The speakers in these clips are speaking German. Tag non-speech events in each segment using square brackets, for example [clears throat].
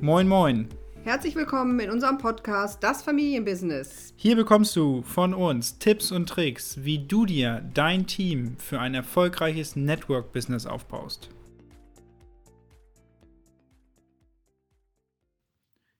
Moin, moin. Herzlich willkommen in unserem Podcast Das Familienbusiness. Hier bekommst du von uns Tipps und Tricks, wie du dir dein Team für ein erfolgreiches Network-Business aufbaust.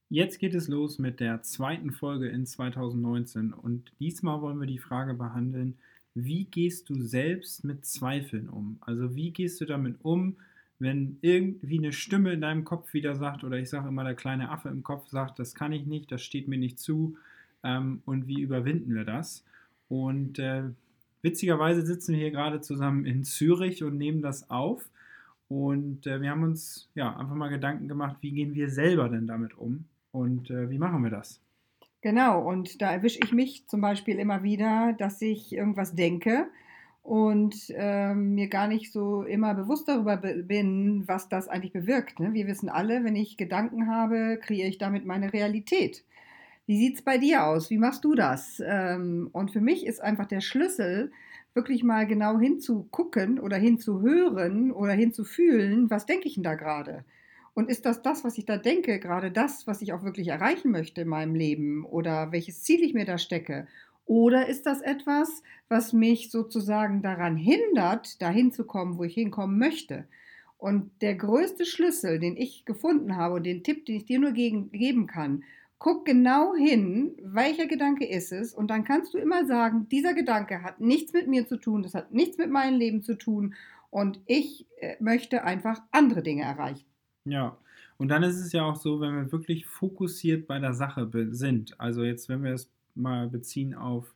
Jetzt geht es los mit der zweiten Folge in 2019 und diesmal wollen wir die Frage behandeln, wie gehst du selbst mit Zweifeln um? Also wie gehst du damit um, wenn irgendwie eine Stimme in deinem Kopf wieder sagt, oder ich sage immer, der kleine Affe im Kopf sagt, das kann ich nicht, das steht mir nicht zu, ähm, und wie überwinden wir das? Und äh, witzigerweise sitzen wir hier gerade zusammen in Zürich und nehmen das auf. Und äh, wir haben uns ja einfach mal Gedanken gemacht, wie gehen wir selber denn damit um und äh, wie machen wir das? Genau, und da erwische ich mich zum Beispiel immer wieder, dass ich irgendwas denke und äh, mir gar nicht so immer bewusst darüber bin, was das eigentlich bewirkt. Ne? Wir wissen alle, wenn ich Gedanken habe, kreiere ich damit meine Realität. Wie sieht es bei dir aus? Wie machst du das? Ähm, und für mich ist einfach der Schlüssel, wirklich mal genau hinzugucken oder hinzuhören oder hinzufühlen, was denke ich denn da gerade? Und ist das das, was ich da denke, gerade das, was ich auch wirklich erreichen möchte in meinem Leben oder welches Ziel ich mir da stecke? Oder ist das etwas, was mich sozusagen daran hindert, dahin zu kommen, wo ich hinkommen möchte? Und der größte Schlüssel, den ich gefunden habe und den Tipp, den ich dir nur gegen, geben kann, guck genau hin, welcher Gedanke ist es und dann kannst du immer sagen, dieser Gedanke hat nichts mit mir zu tun, das hat nichts mit meinem Leben zu tun und ich äh, möchte einfach andere Dinge erreichen. Ja, und dann ist es ja auch so, wenn wir wirklich fokussiert bei der Sache sind, also jetzt, wenn wir es mal beziehen auf,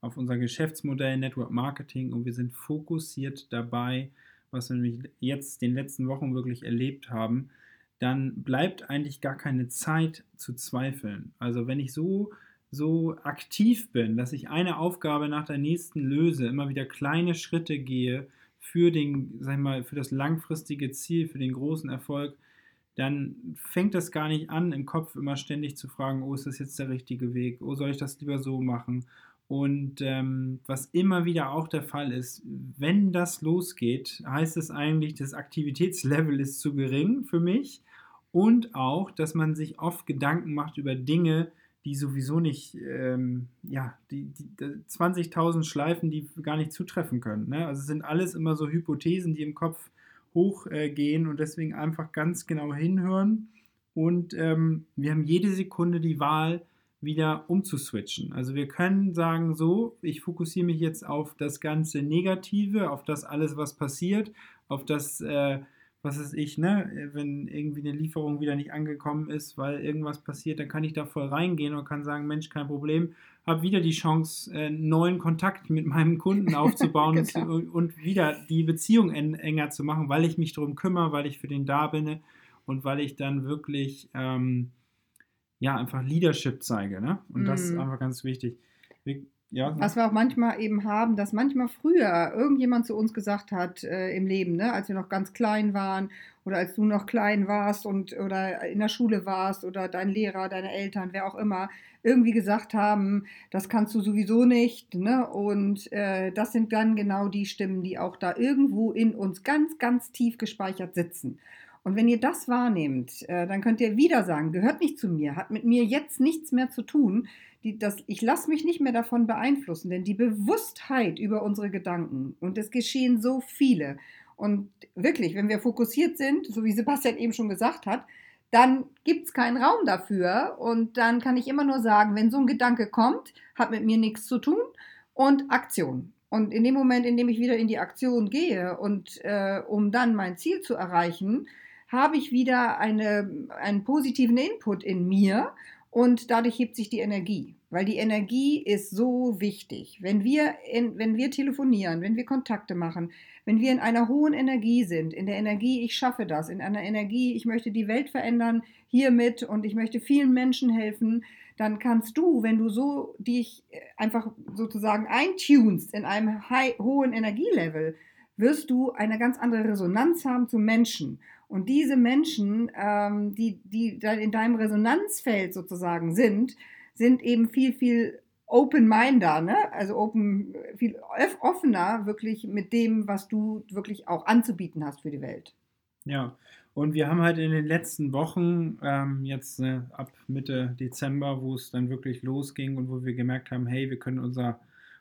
auf unser Geschäftsmodell Network Marketing und wir sind fokussiert dabei, was wir nämlich jetzt den letzten Wochen wirklich erlebt haben, dann bleibt eigentlich gar keine Zeit zu zweifeln. Also wenn ich so so aktiv bin, dass ich eine Aufgabe nach der nächsten löse, immer wieder kleine Schritte gehe für den, sag mal, für das langfristige Ziel, für den großen Erfolg, dann fängt das gar nicht an, im Kopf immer ständig zu fragen, oh, ist das jetzt der richtige Weg? Oh, soll ich das lieber so machen? Und ähm, was immer wieder auch der Fall ist, wenn das losgeht, heißt es eigentlich, das Aktivitätslevel ist zu gering für mich und auch, dass man sich oft Gedanken macht über Dinge, die sowieso nicht, ähm, ja, die, die 20.000 Schleifen, die gar nicht zutreffen können. Ne? Also es sind alles immer so Hypothesen, die im Kopf hochgehen und deswegen einfach ganz genau hinhören. Und ähm, wir haben jede Sekunde die Wahl, wieder umzuswitchen. Also wir können sagen, so, ich fokussiere mich jetzt auf das ganze Negative, auf das alles, was passiert, auf das, äh, was ist ich, ne, wenn irgendwie eine Lieferung wieder nicht angekommen ist, weil irgendwas passiert, dann kann ich da voll reingehen und kann sagen, Mensch, kein Problem, habe wieder die Chance, äh, neuen Kontakt mit meinem Kunden aufzubauen [laughs] genau. und, wieder die Beziehung en, enger zu machen, weil ich mich darum kümmere, weil ich für den da bin und weil ich dann wirklich, ähm, ja, einfach Leadership zeige, ne? Und mm. das ist mhm. einfach ganz wichtig. Wir, ja. Was wir auch manchmal eben haben, dass manchmal früher irgendjemand zu uns gesagt hat äh, im Leben, ne, als wir noch ganz klein waren oder als du noch klein warst und oder in der Schule warst oder dein Lehrer, deine Eltern, wer auch immer, irgendwie gesagt haben, das kannst du sowieso nicht. Ne? Und äh, das sind dann genau die Stimmen, die auch da irgendwo in uns ganz, ganz tief gespeichert sitzen. Und wenn ihr das wahrnehmt, äh, dann könnt ihr wieder sagen, gehört nicht zu mir, hat mit mir jetzt nichts mehr zu tun. Die, das, ich lasse mich nicht mehr davon beeinflussen, denn die Bewusstheit über unsere Gedanken, und es geschehen so viele, und wirklich, wenn wir fokussiert sind, so wie Sebastian eben schon gesagt hat, dann gibt es keinen Raum dafür. Und dann kann ich immer nur sagen, wenn so ein Gedanke kommt, hat mit mir nichts zu tun und Aktion. Und in dem Moment, in dem ich wieder in die Aktion gehe und äh, um dann mein Ziel zu erreichen, habe ich wieder eine, einen positiven Input in mir und dadurch hebt sich die Energie. Weil die Energie ist so wichtig. Wenn wir, in, wenn wir telefonieren, wenn wir Kontakte machen, wenn wir in einer hohen Energie sind, in der Energie, ich schaffe das, in einer Energie, ich möchte die Welt verändern hiermit und ich möchte vielen Menschen helfen, dann kannst du, wenn du so dich einfach sozusagen eintunst in einem high, hohen Energielevel, wirst du eine ganz andere Resonanz haben zu Menschen. Und diese Menschen, ähm, die, die dann in deinem Resonanzfeld sozusagen sind, sind eben viel, viel open-minder, ne? also open, viel offener wirklich mit dem, was du wirklich auch anzubieten hast für die Welt. Ja, und wir haben halt in den letzten Wochen, ähm, jetzt äh, ab Mitte Dezember, wo es dann wirklich losging und wo wir gemerkt haben, hey, wir können unser,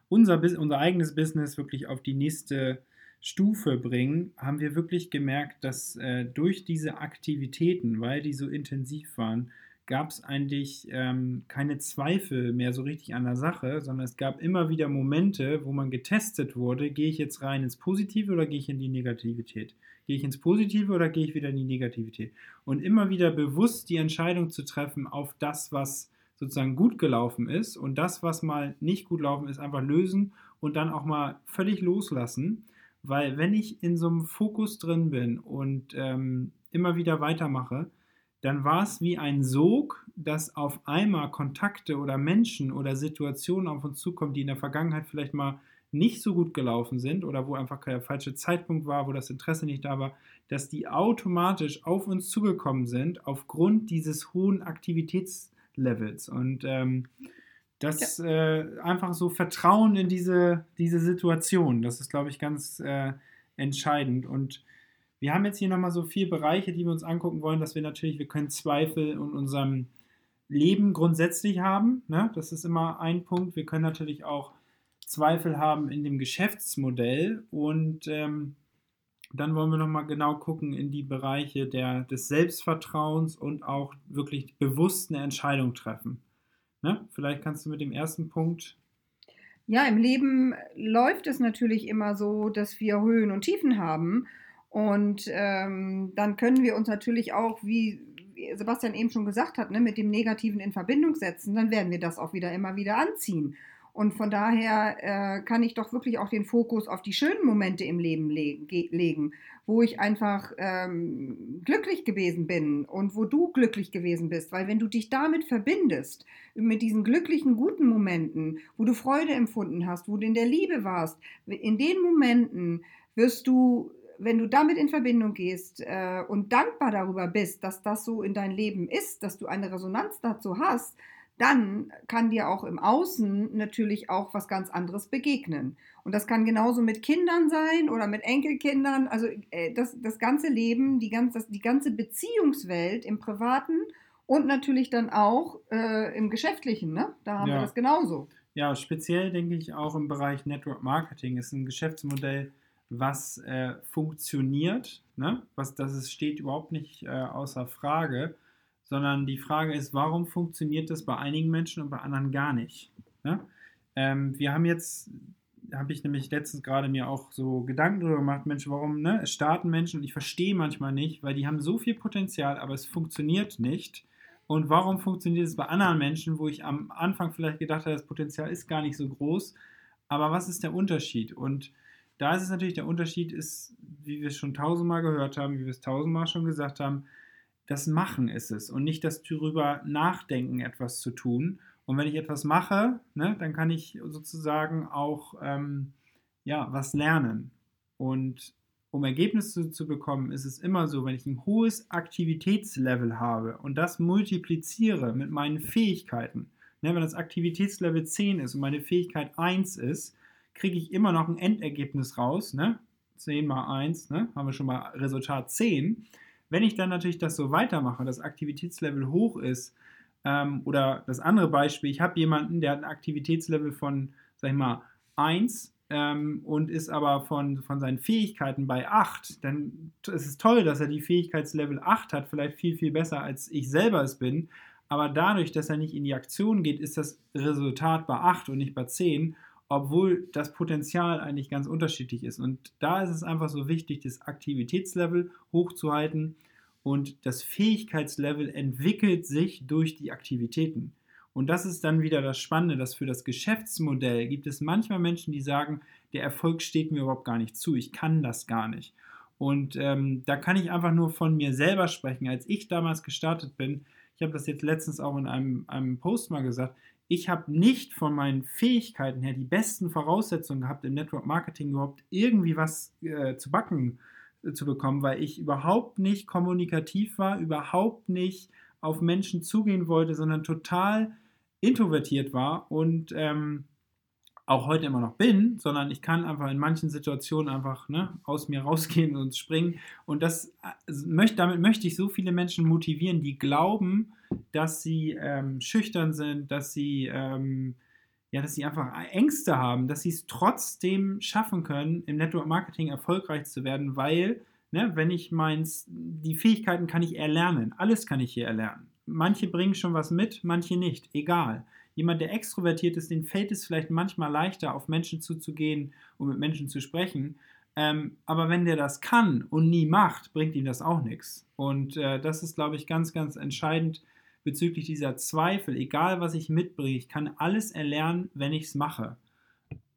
unser, unser eigenes Business wirklich auf die nächste Stufe bringen, haben wir wirklich gemerkt, dass äh, durch diese Aktivitäten, weil die so intensiv waren, gab es eigentlich ähm, keine Zweifel mehr so richtig an der Sache, sondern es gab immer wieder Momente, wo man getestet wurde, gehe ich jetzt rein ins Positive oder gehe ich in die Negativität? Gehe ich ins Positive oder gehe ich wieder in die Negativität? Und immer wieder bewusst die Entscheidung zu treffen auf das, was sozusagen gut gelaufen ist und das, was mal nicht gut gelaufen ist, einfach lösen und dann auch mal völlig loslassen. Weil wenn ich in so einem Fokus drin bin und ähm, immer wieder weitermache, dann war es wie ein Sog, dass auf einmal Kontakte oder Menschen oder Situationen auf uns zukommen, die in der Vergangenheit vielleicht mal nicht so gut gelaufen sind oder wo einfach der falsche Zeitpunkt war, wo das Interesse nicht da war, dass die automatisch auf uns zugekommen sind aufgrund dieses hohen Aktivitätslevels. Und ähm, das ja. äh, einfach so Vertrauen in diese, diese Situation, das ist, glaube ich, ganz äh, entscheidend. Und wir haben jetzt hier nochmal so vier Bereiche, die wir uns angucken wollen, dass wir natürlich, wir können Zweifel in unserem Leben grundsätzlich haben. Ne? Das ist immer ein Punkt. Wir können natürlich auch Zweifel haben in dem Geschäftsmodell und ähm, dann wollen wir nochmal genau gucken in die Bereiche der, des Selbstvertrauens und auch wirklich bewusst eine Entscheidung treffen. Ne? Vielleicht kannst du mit dem ersten Punkt. Ja, im Leben läuft es natürlich immer so, dass wir Höhen und Tiefen haben. Und ähm, dann können wir uns natürlich auch, wie Sebastian eben schon gesagt hat, ne, mit dem Negativen in Verbindung setzen. Dann werden wir das auch wieder immer wieder anziehen. Und von daher äh, kann ich doch wirklich auch den Fokus auf die schönen Momente im Leben le legen, wo ich einfach ähm, glücklich gewesen bin und wo du glücklich gewesen bist. Weil wenn du dich damit verbindest, mit diesen glücklichen, guten Momenten, wo du Freude empfunden hast, wo du in der Liebe warst, in den Momenten wirst du wenn du damit in Verbindung gehst äh, und dankbar darüber bist, dass das so in dein Leben ist, dass du eine Resonanz dazu hast, dann kann dir auch im Außen natürlich auch was ganz anderes begegnen. Und das kann genauso mit Kindern sein oder mit Enkelkindern. Also äh, das, das ganze Leben, die, ganz, das, die ganze Beziehungswelt im Privaten und natürlich dann auch äh, im Geschäftlichen. Ne? Da haben ja. wir das genauso. Ja, speziell denke ich auch im Bereich Network Marketing ist ein Geschäftsmodell, was äh, funktioniert, ne? was das ist, steht überhaupt nicht äh, außer Frage, sondern die Frage ist, warum funktioniert das bei einigen Menschen und bei anderen gar nicht? Ne? Ähm, wir haben jetzt, habe ich nämlich letztens gerade mir auch so Gedanken darüber gemacht, Mensch, warum, ne? Es starten Menschen und ich verstehe manchmal nicht, weil die haben so viel Potenzial, aber es funktioniert nicht. Und warum funktioniert es bei anderen Menschen, wo ich am Anfang vielleicht gedacht habe, das Potenzial ist gar nicht so groß, aber was ist der Unterschied? Und da ist es natürlich, der Unterschied ist, wie wir es schon tausendmal gehört haben, wie wir es tausendmal schon gesagt haben, das Machen ist es und nicht das darüber nachdenken, etwas zu tun. Und wenn ich etwas mache, ne, dann kann ich sozusagen auch ähm, ja, was lernen. Und um Ergebnisse zu bekommen, ist es immer so, wenn ich ein hohes Aktivitätslevel habe und das multipliziere mit meinen Fähigkeiten, ne, wenn das Aktivitätslevel 10 ist und meine Fähigkeit 1 ist, kriege ich immer noch ein Endergebnis raus. Ne? 10 mal 1, ne? haben wir schon mal Resultat 10. Wenn ich dann natürlich das so weitermache, das Aktivitätslevel hoch ist, ähm, oder das andere Beispiel, ich habe jemanden, der hat ein Aktivitätslevel von, sag ich mal, 1 ähm, und ist aber von, von seinen Fähigkeiten bei 8, dann ist es toll, dass er die Fähigkeitslevel 8 hat, vielleicht viel, viel besser als ich selber es bin. Aber dadurch, dass er nicht in die Aktion geht, ist das Resultat bei 8 und nicht bei 10 obwohl das Potenzial eigentlich ganz unterschiedlich ist. Und da ist es einfach so wichtig, das Aktivitätslevel hochzuhalten und das Fähigkeitslevel entwickelt sich durch die Aktivitäten. Und das ist dann wieder das Spannende, dass für das Geschäftsmodell gibt es manchmal Menschen, die sagen, der Erfolg steht mir überhaupt gar nicht zu, ich kann das gar nicht. Und ähm, da kann ich einfach nur von mir selber sprechen. Als ich damals gestartet bin, ich habe das jetzt letztens auch in einem, einem Post mal gesagt, ich habe nicht von meinen Fähigkeiten her die besten Voraussetzungen gehabt, im Network Marketing überhaupt irgendwie was äh, zu backen äh, zu bekommen, weil ich überhaupt nicht kommunikativ war, überhaupt nicht auf Menschen zugehen wollte, sondern total introvertiert war und ähm, auch heute immer noch bin, sondern ich kann einfach in manchen Situationen einfach ne, aus mir rausgehen und springen. Und das also möchte, damit möchte ich so viele Menschen motivieren, die glauben, dass sie ähm, schüchtern sind, dass sie, ähm, ja, dass sie einfach Ängste haben, dass sie es trotzdem schaffen können, im Network Marketing erfolgreich zu werden, weil, ne, wenn ich meins, die Fähigkeiten kann ich erlernen, alles kann ich hier erlernen. Manche bringen schon was mit, manche nicht, egal jemand, der extrovertiert ist, den fällt es vielleicht manchmal leichter, auf Menschen zuzugehen und mit Menschen zu sprechen. Ähm, aber wenn der das kann und nie macht, bringt ihm das auch nichts. Und äh, das ist, glaube ich, ganz, ganz entscheidend bezüglich dieser Zweifel. Egal, was ich mitbringe, ich kann alles erlernen, wenn ich es mache.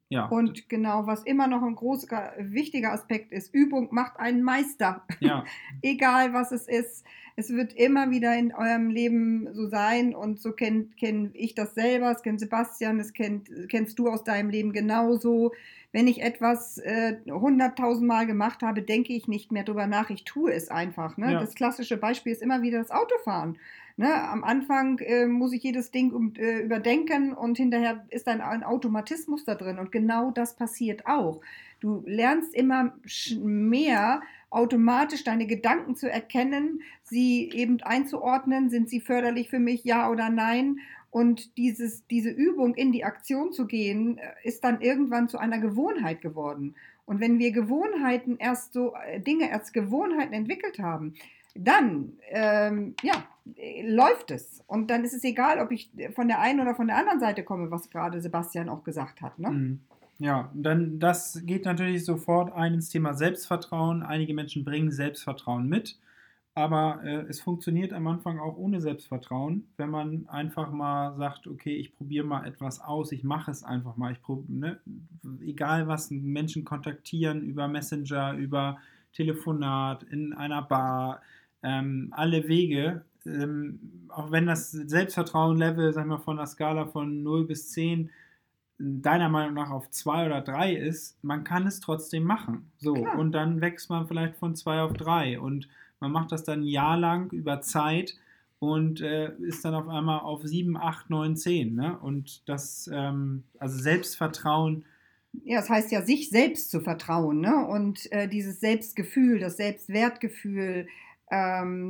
Ja. Und genau, was immer noch ein großer, wichtiger Aspekt ist, Übung macht einen Meister. Ja. [laughs] Egal, was es ist es wird immer wieder in eurem Leben so sein und so kenne kenn ich das selber, das kennt Sebastian, das kennt, kennst du aus deinem Leben genauso. Wenn ich etwas hunderttausend äh, Mal gemacht habe, denke ich nicht mehr drüber nach, ich tue es einfach. Ne? Ja. Das klassische Beispiel ist immer wieder das Autofahren. Ne? Am Anfang äh, muss ich jedes Ding um, äh, überdenken und hinterher ist dann ein Automatismus da drin und genau das passiert auch. Du lernst immer mehr automatisch deine Gedanken zu erkennen, sie eben einzuordnen, sind sie förderlich für mich, ja oder nein. Und dieses, diese Übung in die Aktion zu gehen, äh, ist dann irgendwann zu einer Gewohnheit geworden. Und wenn wir Gewohnheiten erst so, äh, Dinge als Gewohnheiten entwickelt haben, dann, ähm, ja, läuft es. Und dann ist es egal, ob ich von der einen oder von der anderen Seite komme, was gerade Sebastian auch gesagt hat. Ne? Mhm. Ja, dann das geht natürlich sofort ein ins Thema Selbstvertrauen. Einige Menschen bringen Selbstvertrauen mit, aber äh, es funktioniert am Anfang auch ohne Selbstvertrauen, wenn man einfach mal sagt, okay, ich probiere mal etwas aus, ich mache es einfach mal. Ich ne, egal was Menschen kontaktieren über Messenger, über Telefonat, in einer Bar, ähm, alle Wege, ähm, auch wenn das Selbstvertrauen-Level, sag mal, von der Skala von 0 bis 10 deiner Meinung nach auf zwei oder drei ist, man kann es trotzdem machen. So, Klar. und dann wächst man vielleicht von zwei auf drei und man macht das dann ein Jahr lang über Zeit und äh, ist dann auf einmal auf sieben, acht, neun, zehn. Ne? Und das, ähm, also Selbstvertrauen. Ja, das heißt ja, sich selbst zu vertrauen ne? und äh, dieses Selbstgefühl, das Selbstwertgefühl,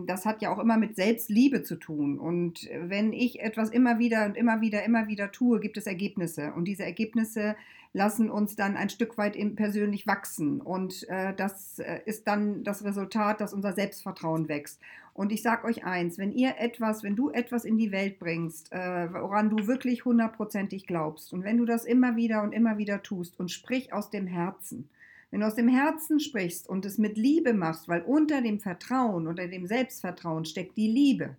das hat ja auch immer mit Selbstliebe zu tun. Und wenn ich etwas immer wieder und immer wieder, immer wieder tue, gibt es Ergebnisse. Und diese Ergebnisse lassen uns dann ein Stück weit persönlich wachsen. Und äh, das äh, ist dann das Resultat, dass unser Selbstvertrauen wächst. Und ich sage euch eins, wenn ihr etwas, wenn du etwas in die Welt bringst, äh, woran du wirklich hundertprozentig glaubst, und wenn du das immer wieder und immer wieder tust und sprich aus dem Herzen, wenn du aus dem Herzen sprichst und es mit Liebe machst, weil unter dem Vertrauen, unter dem Selbstvertrauen steckt die Liebe.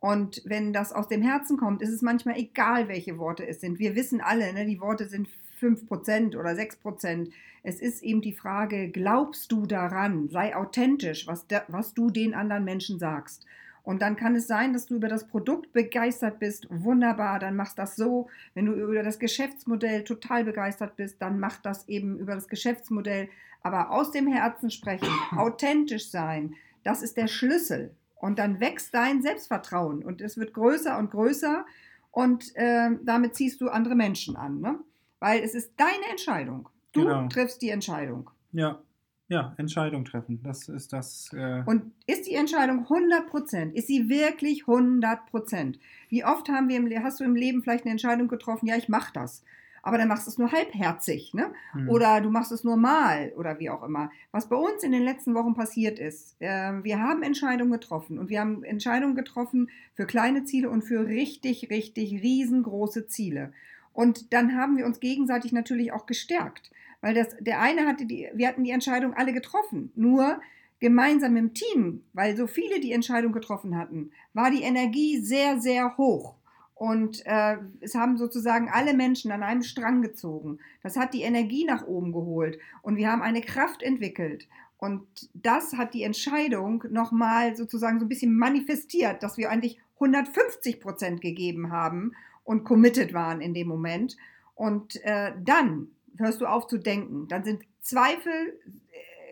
Und wenn das aus dem Herzen kommt, ist es manchmal egal, welche Worte es sind. Wir wissen alle, ne, die Worte sind 5% oder 6%. Es ist eben die Frage, glaubst du daran? Sei authentisch, was, was du den anderen Menschen sagst. Und dann kann es sein, dass du über das Produkt begeistert bist. Wunderbar, dann machst das so. Wenn du über das Geschäftsmodell total begeistert bist, dann mach das eben über das Geschäftsmodell. Aber aus dem Herzen sprechen, [clears throat] authentisch sein, das ist der Schlüssel. Und dann wächst dein Selbstvertrauen und es wird größer und größer und äh, damit ziehst du andere Menschen an. Ne? Weil es ist deine Entscheidung. Du genau. triffst die Entscheidung. Ja, ja, Entscheidung treffen. Das ist das. Äh und ist die Entscheidung 100 Prozent? Ist sie wirklich 100 Prozent? Wie oft haben wir im, hast du im Leben vielleicht eine Entscheidung getroffen? Ja, ich mache das. Aber dann machst du es nur halbherzig, ne? Hm. Oder du machst es nur mal oder wie auch immer. Was bei uns in den letzten Wochen passiert ist, äh, wir haben Entscheidungen getroffen und wir haben Entscheidungen getroffen für kleine Ziele und für richtig, richtig riesengroße Ziele. Und dann haben wir uns gegenseitig natürlich auch gestärkt. Weil das, der eine hatte die, wir hatten die Entscheidung alle getroffen. Nur gemeinsam im Team, weil so viele die Entscheidung getroffen hatten, war die Energie sehr, sehr hoch. Und äh, es haben sozusagen alle Menschen an einem Strang gezogen. Das hat die Energie nach oben geholt. Und wir haben eine Kraft entwickelt. Und das hat die Entscheidung nochmal sozusagen so ein bisschen manifestiert, dass wir eigentlich 150 Prozent gegeben haben und committed waren in dem Moment. Und äh, dann hörst du auf zu denken. Dann sind Zweifel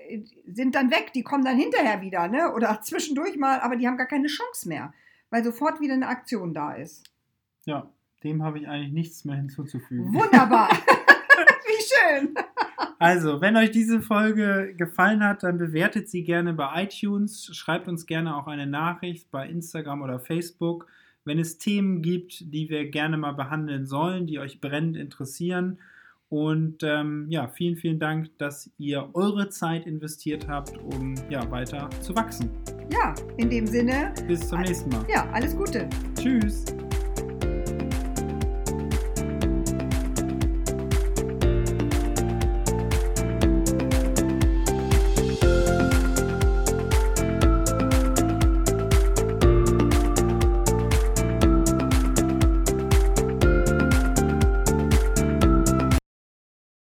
äh, sind dann weg, die kommen dann hinterher wieder, ne? Oder [laughs] zwischendurch mal, aber die haben gar keine Chance mehr, weil sofort wieder eine Aktion da ist. Ja, dem habe ich eigentlich nichts mehr hinzuzufügen. Wunderbar. [laughs] [laughs] schön. Also, wenn euch diese Folge gefallen hat, dann bewertet sie gerne bei iTunes. Schreibt uns gerne auch eine Nachricht bei Instagram oder Facebook. Wenn es Themen gibt, die wir gerne mal behandeln sollen, die euch brennend interessieren. Und ähm, ja, vielen, vielen Dank, dass ihr eure Zeit investiert habt, um ja, weiter zu wachsen. Ja, in dem Sinne. Bis zum nächsten Mal. Ja, alles Gute. Tschüss.